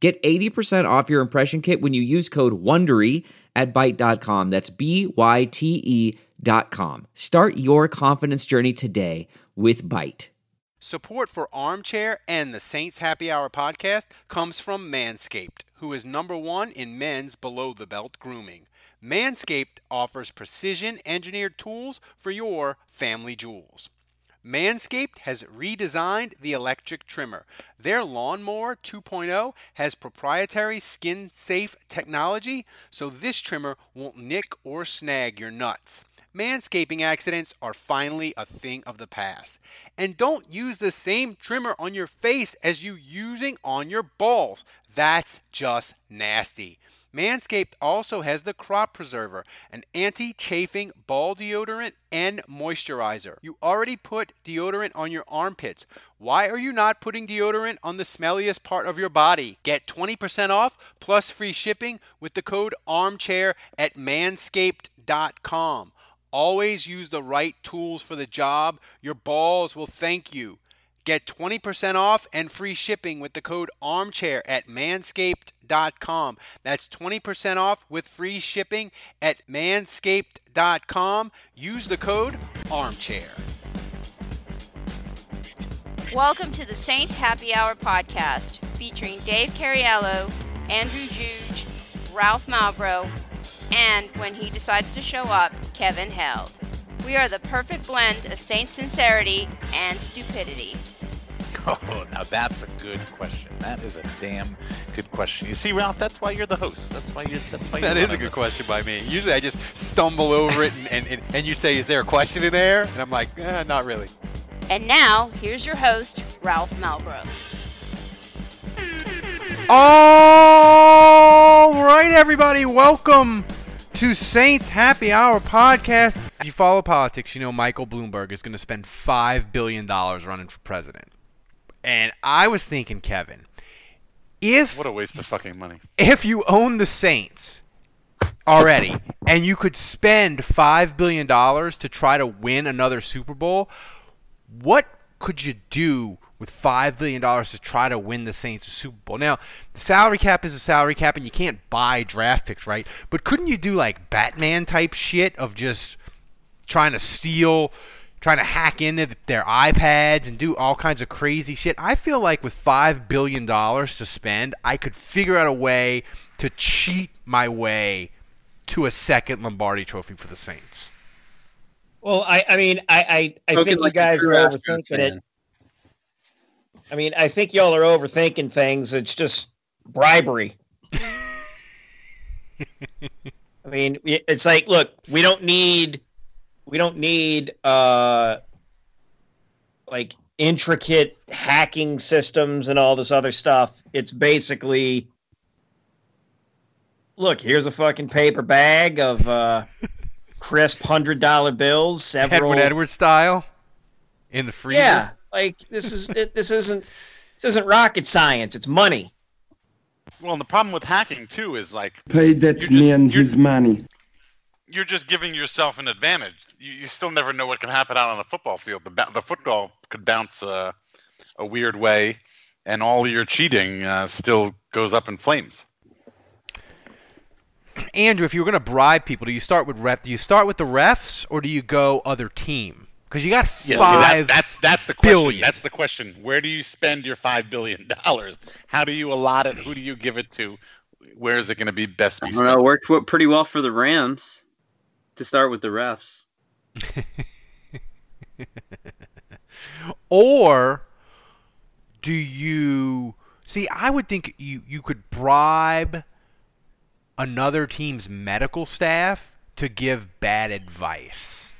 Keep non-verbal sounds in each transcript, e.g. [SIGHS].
Get 80% off your impression kit when you use code WONDERY at Byte.com. That's B-Y-T-E dot com. Start your confidence journey today with Byte. Support for Armchair and the Saints Happy Hour podcast comes from Manscaped, who is number one in men's below-the-belt grooming. Manscaped offers precision engineered tools for your family jewels. Manscaped has redesigned the electric trimmer. Their Lawnmower 2.0 has proprietary skin safe technology, so this trimmer won't nick or snag your nuts. Manscaping accidents are finally a thing of the past. And don't use the same trimmer on your face as you using on your balls. That's just nasty. Manscaped also has the Crop Preserver, an anti chafing ball deodorant and moisturizer. You already put deodorant on your armpits. Why are you not putting deodorant on the smelliest part of your body? Get 20% off plus free shipping with the code armchair at manscaped.com. Always use the right tools for the job. Your balls will thank you. Get 20% off and free shipping with the code armchair at manscaped.com. That's 20% off with free shipping at manscaped.com. Use the code armchair. Welcome to the Saints Happy Hour podcast featuring Dave Cariello, Andrew Juge, Ralph Malbrough, and when he decides to show up, Kevin Held. We are the perfect blend of Saint sincerity and stupidity. [LAUGHS] Oh, now that's a good question. That is a damn good question. You see, Ralph, that's why you're the host. That's why you're. That's why [LAUGHS] you're That is a good this. question by me. Usually I just stumble over it and, and, and, and you say, Is there a question in there? And I'm like, eh, Not really. And now, here's your host, Ralph Malbrough. All right, everybody, welcome to Saints Happy Hour podcast. If you follow politics, you know Michael Bloomberg is going to spend $5 billion running for president. And I was thinking, Kevin, if What a waste of fucking money. if you own the Saints already and you could spend $5 billion to try to win another Super Bowl, what could you do with $5 billion to try to win the Saints a Super Bowl? Now, the salary cap is a salary cap and you can't buy draft picks, right? But couldn't you do like Batman type shit of just trying to steal, trying to hack into their iPads and do all kinds of crazy shit. I feel like with $5 billion to spend, I could figure out a way to cheat my way to a second Lombardi trophy for the Saints. Well, I, I mean, I, I, I think like you guys are true Astros overthinking it. I mean, I think y'all are overthinking things. It's just bribery. [LAUGHS] I mean, it's like, look, we don't need, we don't need, uh, like intricate hacking systems and all this other stuff. It's basically, look, here's a fucking paper bag of uh, crisp hundred dollar bills. Several Edwin Edwards style in the freezer. Yeah, like this is it, this isn't this isn't rocket science. It's money. Well, and the problem with hacking too is like Pay that You're just- man his money. you're just giving yourself an advantage. You, you still never know what can happen out on the football field. The the football could bounce uh, a weird way, and all your cheating uh, still goes up in flames. Andrew, if you were going to bribe people, do you start with ref? Do you start with the refs or do you go other team? Because you got Yeah, see, five. that, that's that's the question. billion. That's the question. Where do you spend your five billion dollars? How do you allot it? Who do you give it to? Where is it going to be best I be don't know. It worked pretty well for the Rams to start with the refs. [LAUGHS] or do you see? I would think you you could bribe another team's medical staff to give bad advice.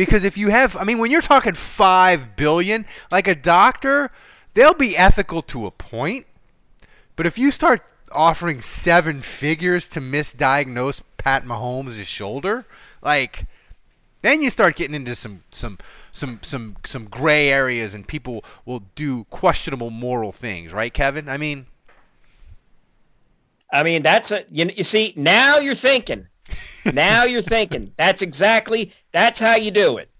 Because if you have, I mean, when you're talking five billion, like a doctor, they'll be ethical to a point. But if you start offering seven figures to misdiagnose Pat Mahomes' shoulder, like then you start getting into some some some some some gray areas and people will do questionable moral things, right, Kevin? I mean, I mean, that's a you, you see now you're thinking. [LAUGHS] now you're thinking. That's exactly that's how you do it.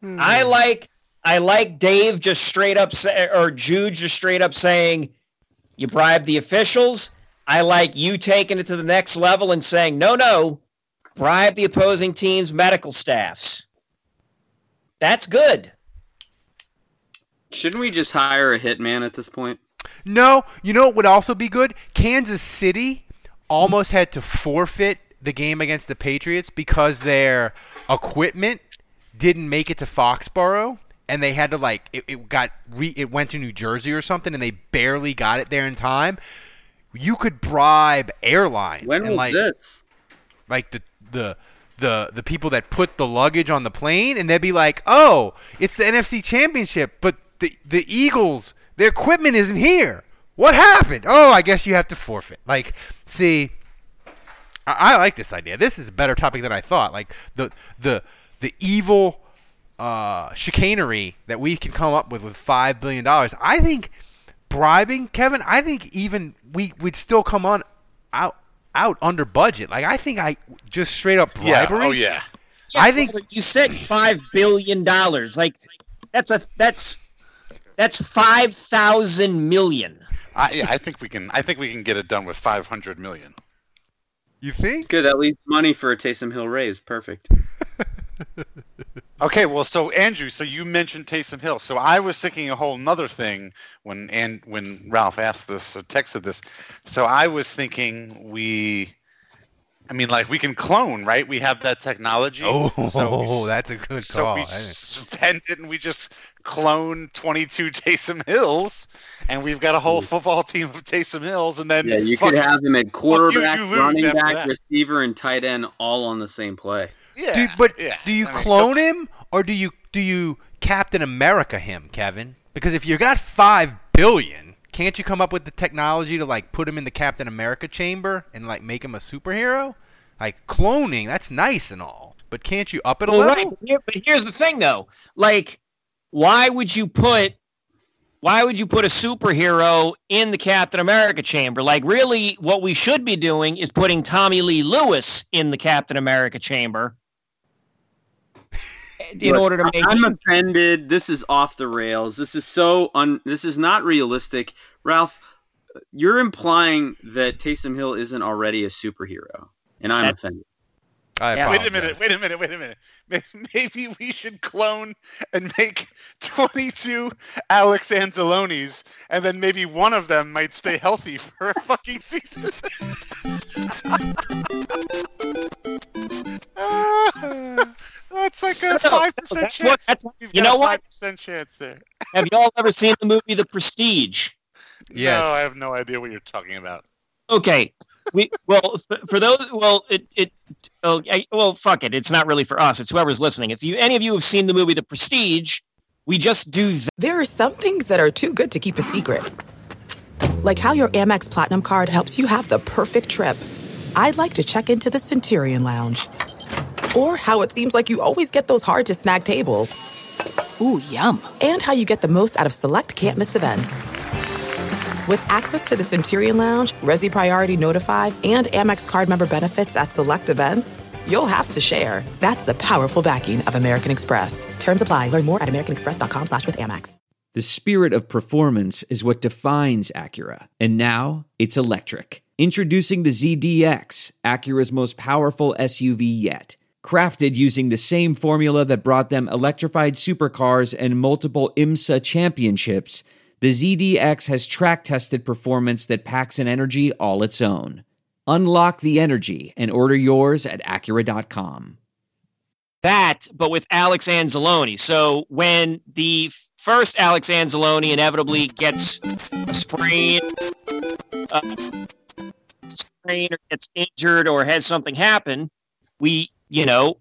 Hmm. I like I like Dave just straight up say, or Jude just straight up saying you bribe the officials. I like you taking it to the next level and saying no, no, bribe the opposing team's medical staffs. That's good. Shouldn't we just hire a hitman at this point? no, you know what would also be good? Kansas City almost had to forfeit the game against the Patriots because their equipment didn't make it to Foxborough and they had to like it, it got re, it went to New Jersey or something and they barely got it there in time. You could bribe airlines When and was like this? like the the the the people that put the luggage on the plane and they'd be like, "Oh, it's the NFC Championship, but the the Eagles, their equipment isn't here. What happened? Oh, I guess you have to forfeit." Like, see, I, I like this idea. This is a better topic than I thought. Like the the the evil uh, chicanery that we can come up with with five billion dollars. I think bribing Kevin. I think even we we'd still come on out out under budget. Like I think I just straight up Yeah. bribery. Oh yeah. I think you said five billion dollars. Like that's a that's that's five thousand million. I, yeah, I think we can. I think we can get it done with 500 million. You think. Good, that leaves money for a Taysom Hill raise. Perfect. [LAUGHS] Okay, well, so Andrew, so you mentioned Taysom Hill. So I was thinking a whole nother thing when and when Ralph asked this, or texted this. So I was thinking we, I mean, like we can clone, right? We have that technology. Oh, so we, [LAUGHS] that's a good so call. we spend it and we just clone 22 [LAUGHS] Taysom Hills, and we've got a whole mm. football team of Taysom Hills, and then Yeah, you fuck- could have him at quarterback, you lose running back, receiver, and tight end all on the same play. yeah, do, but yeah. do you I mean, clone him or do you do you Captain America him, Kevin? Because if you got five billion, can't you come up with the technology to like put him in the Captain America chamber and like make him a superhero? Like cloning, that's nice and all, but can't you up it a Well, level? right. Here- but here's the thing, though. Like, why would you put why would you put a superhero in the Captain America chamber? Like, really, what we should be doing is putting Tommylee Lewis in the Captain America chamber [LAUGHS] in Look, order to make. I'm offended. This is off the rails. This is so un. This is not realistic, Ralph. You're implying that Taysom Hill isn't already a superhero, and I'm That's- offended. I Yeah. Wait a minute, wait a minute, wait a minute. Maybe we should clone and make [LAUGHS] 22 Alex Anzalonis, and then maybe one of them might stay healthy for a fucking season. [LAUGHS] Ah, That's like a No, no, 5% that's what- chance. that's- You've you got know a what? 5% chance there. Have y'all ever seen the movie The Prestige? Yes. No, I have no idea what you're talking about. Okay. We well for those well it it oh, I, well fuck it it's not really for us it's whoever's listening if you any of you have seen the movie The Prestige we just do that There are some things that are too good to keep a secret. Like how your Amex Platinum card helps you have the perfect trip. I'd like to check into the Centurion Lounge. Or how it seems like you always get those hard to snag tables. Ooh, yum. And how you get the most out of select can't miss events. With access to the Centurion Lounge, Resy Priority Notified, and Amex card member benefits at select events, you'll have to share. That's the powerful backing of American Express. Terms apply. Learn more at americanexpress.com slash with Amex. The spirit of performance is what defines Acura. And now it's electric. Introducing the ZDX, Acura's most powerful SUV yet. Crafted using the same formula that brought them electrified supercars and multiple IMSA championships, the ZDX has track tested performance that packs an energy all its own. Unlock the energy and order yours at Acura.com. that but with Alex Anzalone so when the first Alex Anzalone inevitably gets a sprain uh, sprain or gets injured or has something happen we you know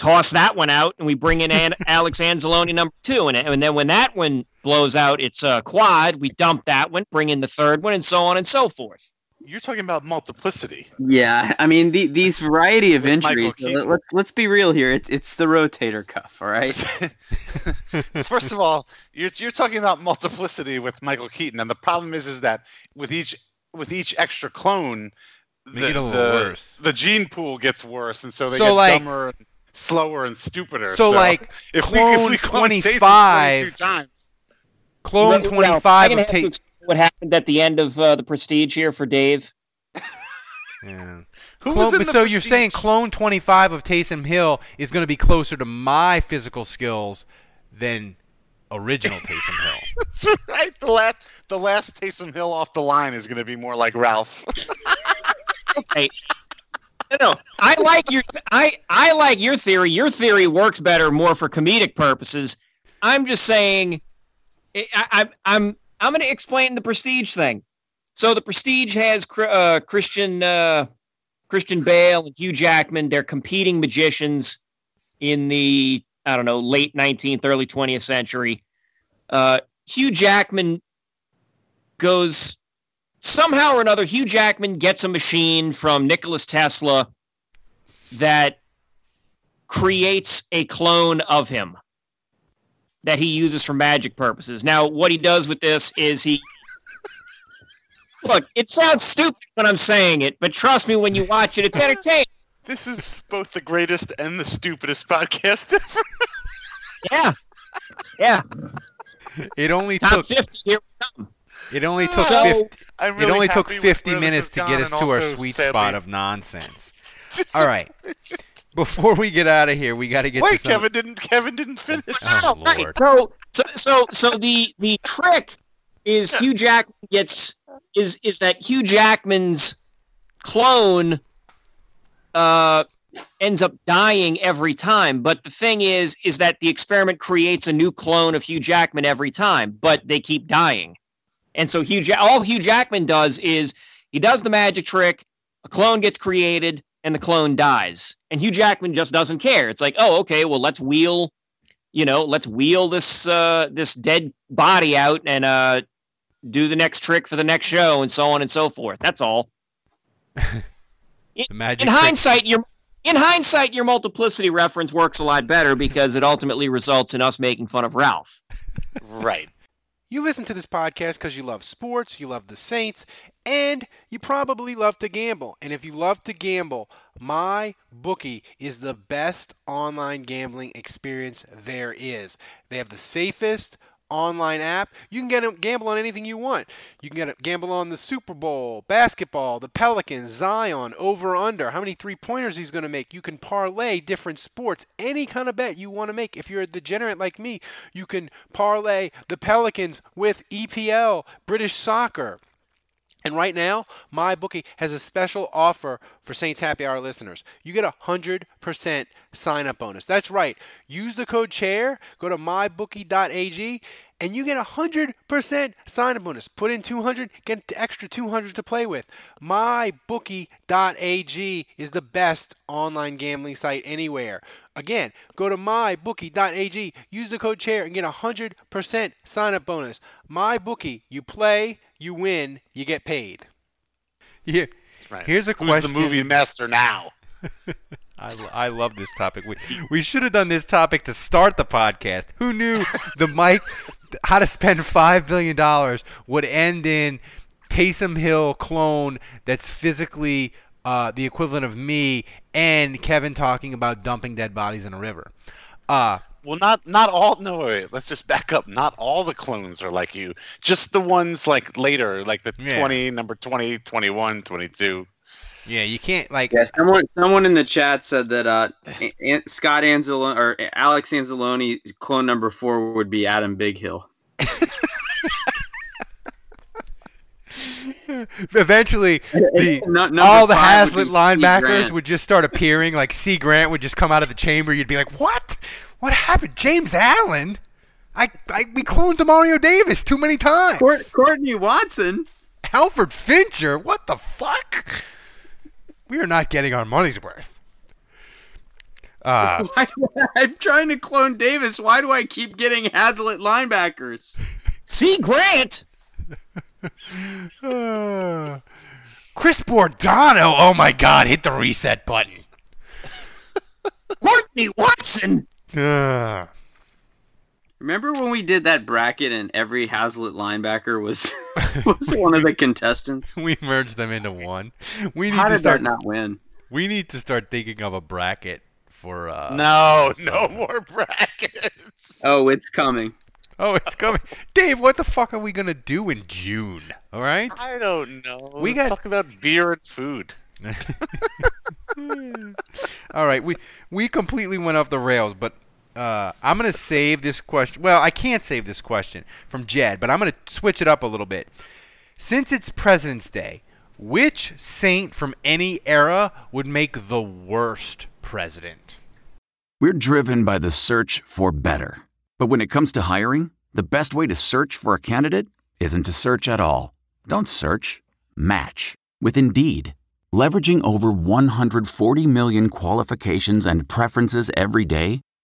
toss that one out and we bring in An- [LAUGHS] Alex Anzalone number two. And, and then when that one blows out, it's a quad. We dump that one, bring in the third one, and so on and so forth. You're talking about multiplicity. Yeah, I mean the, these [LAUGHS] variety of With injuries. Keaton. Let's let's be real here. It's it's the rotator cuff, all right. [LAUGHS] First of all, you're, you're talking about multiplicity with Michael Keaton, and the problem is is that with each with each extra clone, Make the, it a little the, worse. the gene pool gets worse, and so they So, get like- dumber, and slower, and stupider. So, like, if clone we, if we clone 25 times, Clone 25 gonna of have to Tate. explain what happened at the end of uh, the Prestige here for Dave. [LAUGHS] Yeah. who Clone, was in but the so you're saying clone 25 of Taysom Hill is going to be closer to my physical skills than original Taysom Hill. [LAUGHS] That's right. The last the last Taysom Hill off the line is going to be more like Ralph. [LAUGHS] Okay. No, no, I like your I I like your theory. Your theory works better more for comedic purposes. I'm just saying, I, I, I'm I'm going to explain the Prestige thing. So the Prestige has uh, Christian uh, Christian Bale and Hugh Jackman. They're competing magicians in the I don't know late 19th, early 20th century. Uh, Hugh Jackman goes somehow or another. Hugh Jackman gets a machine from Nicholas Tesla that creates a clone of him that he uses for magic purposes. Now, what he does with this is he [LAUGHS] look. It sounds stupid when I'm saying it, but trust me, when you watch it, it's [LAUGHS] entertaining. this is both the greatest and the stupidest podcast ever. Yeah, yeah. It only Top took fifty here. It only [LAUGHS] took So- 50, I'm it only took 50 minutes to get us to our sweet sadly- spot of nonsense. [LAUGHS] All right. Before we get out of here, we got to get Wait, to some, Kevin didn't Kevin didn't finish. [LAUGHS] Oh, No, right. Lord. So, so, so, so the the trick is Hugh Jackman gets is is that Hugh Jackman's clone uh ends up dying every time. But the thing is, is that the experiment creates a new clone of Hugh Jackman every time, but they keep dying. And so Hugh ja- all Hugh Jackman does is he does the magic trick, a clone gets created, and the clone dies. And Hugh Jackman just doesn't care. It's like, oh, okay, well, let's wheel you know, let's wheel this uh, this dead body out and uh, do the next trick for the next show, and so on and so forth. That's all. [LAUGHS] the magic In trick. hindsight, your in hindsight, your multiplicity reference works a lot better because it ultimately results in us making fun of Ralph. Right. You listen to this podcast because you love sports, you love the Saints, and you probably love to gamble. And if you love to gamble, my bookie is the best online gambling experience there is. They have the safest online app. You can get gamble on anything you want. You can get gamble on the Super Bowl, basketball, the Pelicans, Zion, over under, how many three pointers he's going to make. You can parlay different sports, any kind of bet you want to make. If you're a degenerate like me, you can parlay the Pelicans with EPL, British soccer. And right now, MyBookie has a special offer for Saints Happy Hour listeners. You get a 100% sign up bonus. That's right. Use the code CHAIR, go to mybookie.ag, and you get a 100% sign up bonus. Put in 200, get the extra 200 to play with. MyBookie.ag is the best online gambling site anywhere. Again, go to mybookie.ag, use the code CHAIR, and get a 100% sign up bonus. MyBookie, you play, you win, you get paid. Here, Right. here's a Who's question. the movie master now? [LAUGHS] I, I love this topic. We, we should have done this topic to start the podcast. Who knew the Mike, how to spend [LAUGHS] $5 billion would end in Taysom Hill clone that's physically uh, the equivalent of me and Kevin talking about dumping dead bodies in a river. Uh, Well, not not all. No, wait. Let's just back up. Not all the clones are like you. Just the ones like later, like the Yeah. 20, number 20, 21, 22. Yeah, you can't, like, Yeah, someone someone in the chat said that uh, An- Scott Anzalone or Alex Anzalone clone number four would be Adam Big Hill. [LAUGHS] eventually the [LAUGHS] all the Haslett linebackers would just start appearing. Like Cie Grant would just come out of the chamber. You'd be like, "What? What happened? James Allen? I, I we cloned Demario Davis too many times. Courtney Watson. Alfred Fincher? What the fuck? We are not getting our money's worth." Uh, [LAUGHS] Why I, I'm trying to clone Davis. Why do I keep getting Haslett linebackers? Cie Grant. uh, [SIGHS] Chris Bordano. Oh my God! Hit the reset button. Courtney Watson. Uh, [SIGHS] Remember when we did that bracket and every Haslett linebacker was [LAUGHS] [LAUGHS] was one of the contestants? we merged them into one. We need How to did start. that not win? We need to start thinking of a bracket for. Uh, No, so- no more brackets. Oh, it's coming. Oh, it's coming, Dave. What the fuck are we gonna do in June? All right. I don't know. We got- talk about beer and food. [LAUGHS] All right, we we completely went off the rails, but uh, I'm gonna save this question. Well, I can't save this question from Jed, but I'm gonna switch it up a little bit. Since it's President's Day, which saint from any era would make the worst president? We're driven by the search for better. But when it comes to hiring, the best way to search for a candidate isn't to search at all. Don't search, match with Indeed. Leveraging over 140 million qualifications and preferences every day,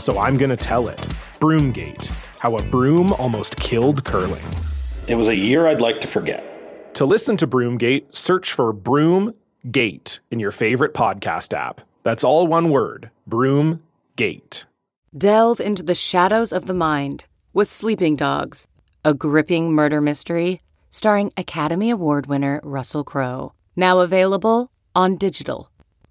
so I'm going to tell it. Broomgate How a Broom Almost Killed Curling. It was a year I'd like to forget. To listen to Broomgate, search for Broomgate in your favorite podcast app. That's all one word Broomgate. Delve into the shadows of the mind with Sleeping Dogs, a gripping murder mystery starring Academy Award winner Russell Crowe. Now available on digital.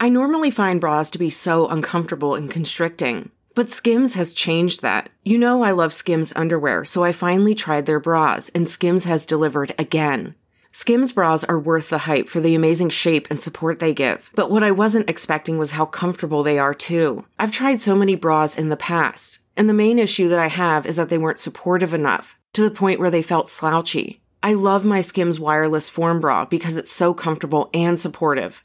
I normally find bras to be so uncomfortable and constricting, but Skims has changed that. You know, I love Skims underwear, so I finally tried their bras, and Skims has delivered again. Skims bras are worth the hype for the amazing shape and support they give, but what I wasn't expecting was how comfortable they are too. I've tried so many bras in the past, and the main issue that I have is that they weren't supportive enough, to the point where they felt slouchy. I love my Skims wireless form bra because it's so comfortable and supportive.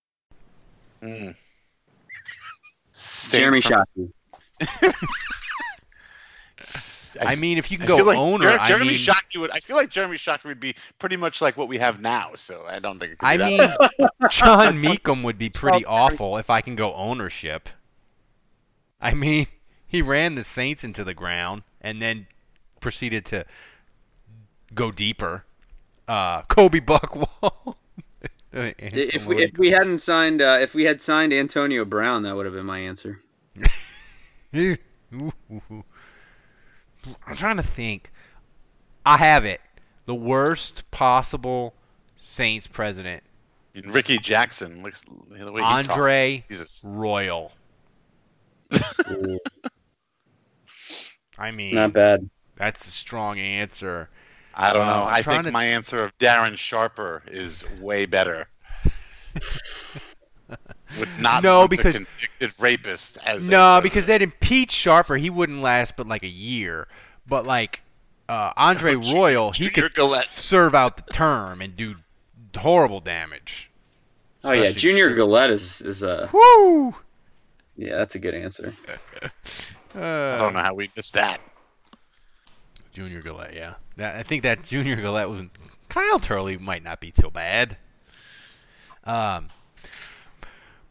Mm. Jeremy from- Shockey. I mean, if you can I go feel like owner, Jer- I Jeremy mean, Shockey would. I feel like Jeremy Shockey would be pretty much like what we have now. So I don't think. It could I be mean, bad. [LAUGHS] John Mecom would be pretty South awful if I can go ownership. I mean, he ran the Saints into the ground and then proceeded to go deeper. Uh, Kobe Buckwall. [LAUGHS] [LAUGHS] If we if we hadn't signed uh, if we had signed Antonio Brown, that would have been my answer. [LAUGHS] I'm trying to think. I have it. The worst possible Saints president, And Rickey Jackson looks the way he Andre talks. Royal. [LAUGHS] I mean, Not bad. That's a strong answer. I don't Uh, know. I'm I think to- my answer of Darren Sharper is way better. Would not No, because- the convicted rapist as No, because they'd impeach Sharper. He wouldn't last but like a year. But like uh, Andre [LAUGHS] Royal, he could serve out the term and do horrible damage. Oh yeah, Junior shoot. Galette is is a. [LAUGHS] Woo! Yeah, that's a good answer. [LAUGHS] I don't know how we missed that. Junior Galette, yeah. That, I think that Junior Galette was Kyle Turley might not be so bad. Um,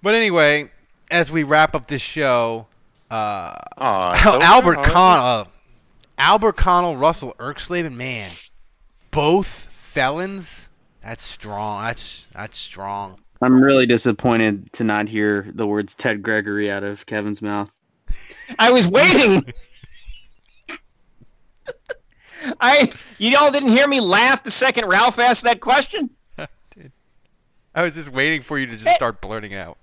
but anyway, as we wrap up this show, uh, it's [LAUGHS] over Albert? Connell, uh, Albert Connell, Russell Erxleben, man, both felons. That's strong. That's that's strong. I'm really disappointed to not hear the words Ted Gregory out of Kevin's mouth. I was waiting. [LAUGHS] I you all didn't hear me laugh the second Ralph asked that question. [LAUGHS] I was just waiting for you to just start blurting out.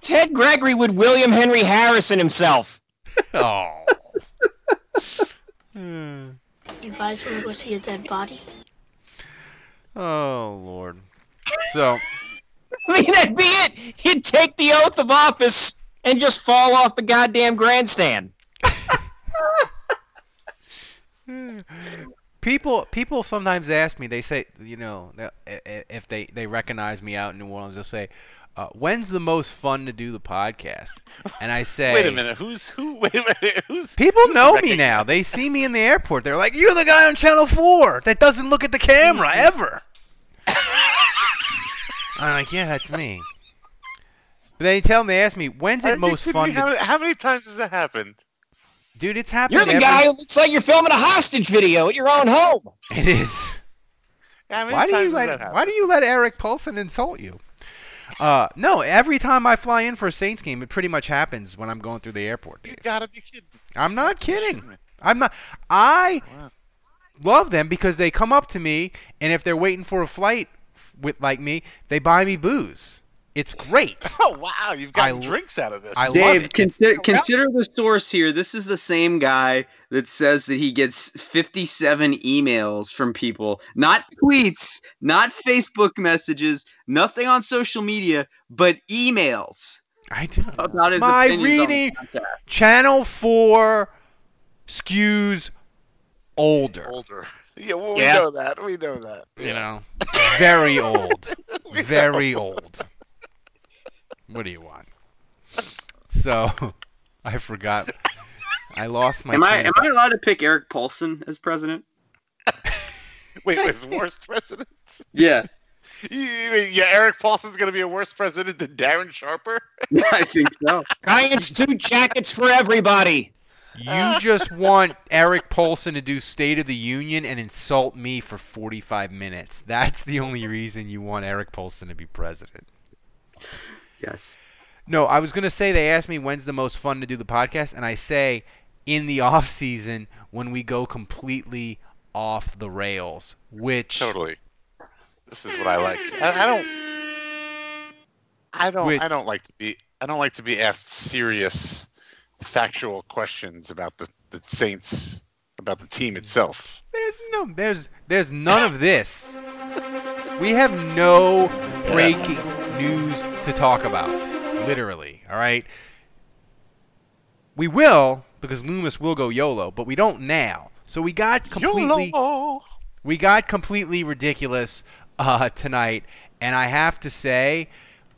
Ted Gregory would William Henry Harrison himself. [LAUGHS] Oh. [LAUGHS] You guys want to go see a dead body? Oh Lord. So I mean, that'd be it. He'd take the oath of office and just fall off the goddamn grandstand. People people sometimes ask me. They say, you know, that i- i- if they they recognize me out in New Orleans, they'll say, uh, "When's the most fun to do the podcast?" And I say, [LAUGHS] Wait a minute. Who's who? [LAUGHS] Wait a minute. Who's People who's know me now. They see me in the airport. They're like, "You're the guy on Channel Four that doesn't look at the camera [LAUGHS] ever." I'm like, "Yeah, that's me." But they tell them they ask me, "When's it most fun?" me? To... How, many- how many times has that happened? Dude, it's happening. You're the every- guy who looks like you're filming a hostage video at your own home. It is. How many Why do you let? Why do you let Eric Paulsen insult you? Uh, no, every time I fly in for a Saints game, it pretty much happens when I'm going through the airport. You gotta be kidding. I'm not kidding. I'm not. I love them because they come up to me, and if they're waiting for a flight with like me, they buy me booze. It's great. [LAUGHS] Oh wow, you've gotten I- drinks out of this. I love Dave, it. consider consider the source here. This is the same guy that says that he gets 57 emails from people, not tweets, not Facebook messages, nothing on social media, but emails I do. about his My opinions on the reading. Channel Four skews older. older. Yeah, well, we Yeah. know that. We know that. You know, very old, [LAUGHS] very old. What do you want? So, [LAUGHS] I forgot. I lost my. Am I am I allowed to pick Eric Paulsen as president? [LAUGHS] Wait, wait, it's worst president? Yeah, You, you mean, yeah, Eric Paulsen's gonna be a worse president than Darren Sharper? yeah, [LAUGHS] I think so. Giants suit jackets for everybody. You just want Eric Paulsen to do State of the Union and insult me for 45 minutes. That's the only reason you want Eric Paulsen to be president. Yes. No, I was going to say they asked me when's the most fun to do the podcast, and I say in the [LAUGHS] off season when we go completely off the rails, which Totally. This is what I like. I, I don't. I don't. Wait. I don't like to be. I don't like to be asked serious, factual questions about the the Saints, about the team itself. there's no there's there's none of this. We have no breaking news to talk about. Literally, all right? We will because Loomis will go YOLO, but we don't now. So we got completely YOLO. we got completely ridiculous uh, tonight, and I have to say,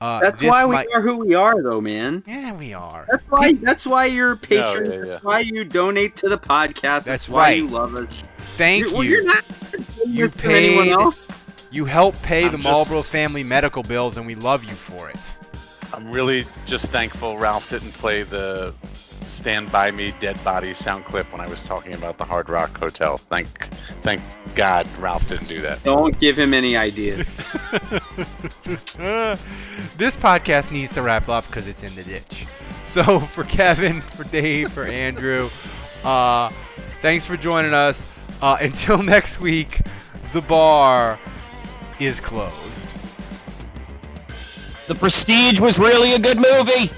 Uh, That's why we might- are who we are, though, man. Yeah, we are. That's why. That's why you're a patron. yeah, yeah. That's why you donate to the podcast. That's, That's why right. you love us. Thank You're- well, you. you're not You to anyone paid. else. You help pay I'm the just- Malbrough family medical bills, and we love you for it. I'm really just thankful Ralph didn't play the "Stand by Me, Dead Body" sound clip when I was talking about the Hard Rock Hotel. Thank, thank God Ralph didn't do that. Don't give him any ideas. [LAUGHS] this podcast needs to wrap up because it's in the ditch. [LAUGHS] So for Kevin, for Dave, for Andrew, uh, thanks for joining us. Uh, until [LAUGHS] next week, the bar is closed. The Prestige was really a good movie.